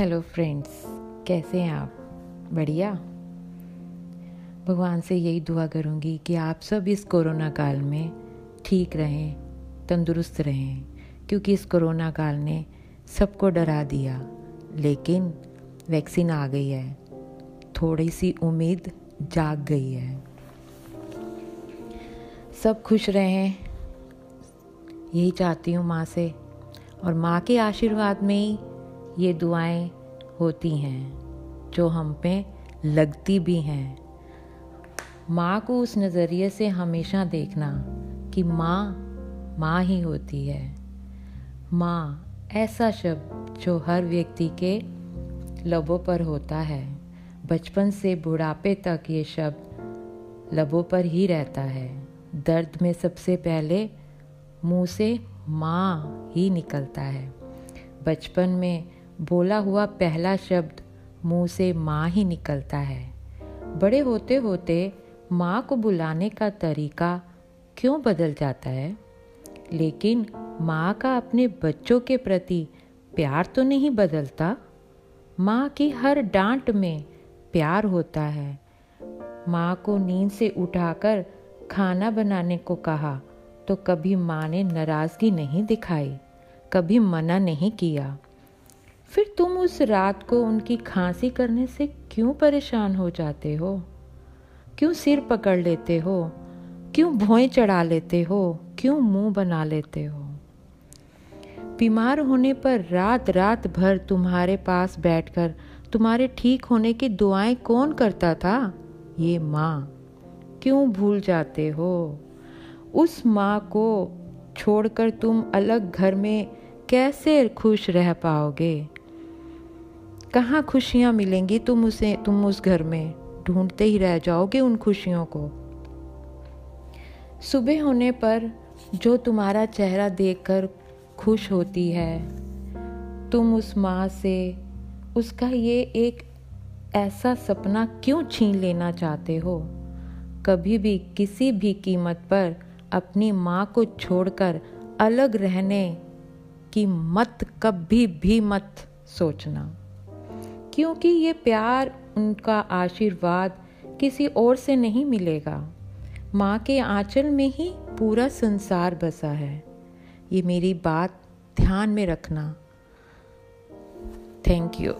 Hello friends कैसे हैं आप? बढ़िया? भगवान से यही दुआ करूँगी कि आप सब इस कोरोना काल में ठीक रहें, तंदुरुस्त रहें, क्योंकि इस कोरोना काल ने सबको डरा दिया, लेकिन वैक्सीन आ गई है। थोड़ी सी उम्मीद जाग गई है। सब खुश रहें। यही चाहती हूँ माँ से। और माँ के आशीर्वाद में ही ये दुआएँ होती हैं, जो हम पे लगती भी हैं। माँ को उस नज़रिए से हमेशा देखना कि माँ माँ ही होती है। माँ ऐसा शब्द जो हर व्यक्ति के लबों पर होता है। बचपन से बुढ़ापे तक ये शब्द लबों पर ही रहता है। दर्द में सबसे पहले मुँह से माँ ही निकलता है। बचपन में बोला हुआ पहला शब्द मुँह से माँ ही निकलता है। बड़े होते होते माँ को बुलाने का तरीका क्यों बदल जाता है? लेकिन माँ का अपने बच्चों के प्रति प्यार तो नहीं बदलता? माँ की हर डांट में प्यार होता है। माँ को नींद से उठाकर खाना बनाने को कहा तो कभी माँ ने नाराज़गी नहीं दिखाई, कभी मना नहीं किया। फिर तुम उस रात को उनकी खांसी करने से क्यों परेशान हो जाते हो? क्यों सिर पकड़ लेते हो? क्यों भोए चढ़ा लेते हो? क्यों मुँह बना लेते हो? बीमार होने पर रात रात भर तुम्हारे पास बैठकर तुम्हारे ठीक होने की दुआएँ कौन करता था? ये माँ। क्यों भूल जाते हो? उस माँ को छोड़कर तुम अलग घर में कैसे खुश रह पाओगे? कहाँ खुशियाँ मिलेंगी तुम उसे, तुम उस घर में? ढूंढते ही रह जाओगे उन खुशियों को। सुबह होने पर जो तुम्हारा चेहरा देखकर खुश होती है, तुम उस माँ से उसका ये एक ऐसा सपना क्यों छीन लेना चाहते हो? कभी भी किसी भी कीमत पर अपनी माँ को छोड़कर अलग रहने की मत कभी भी मत सोचना। क्योंकि ये प्यार उनका आशीर्वाद किसी और से नहीं मिलेगा। माँ के आंचल में ही पूरा संसार बसा है। ये मेरी बात ध्यान में रखना। Thank you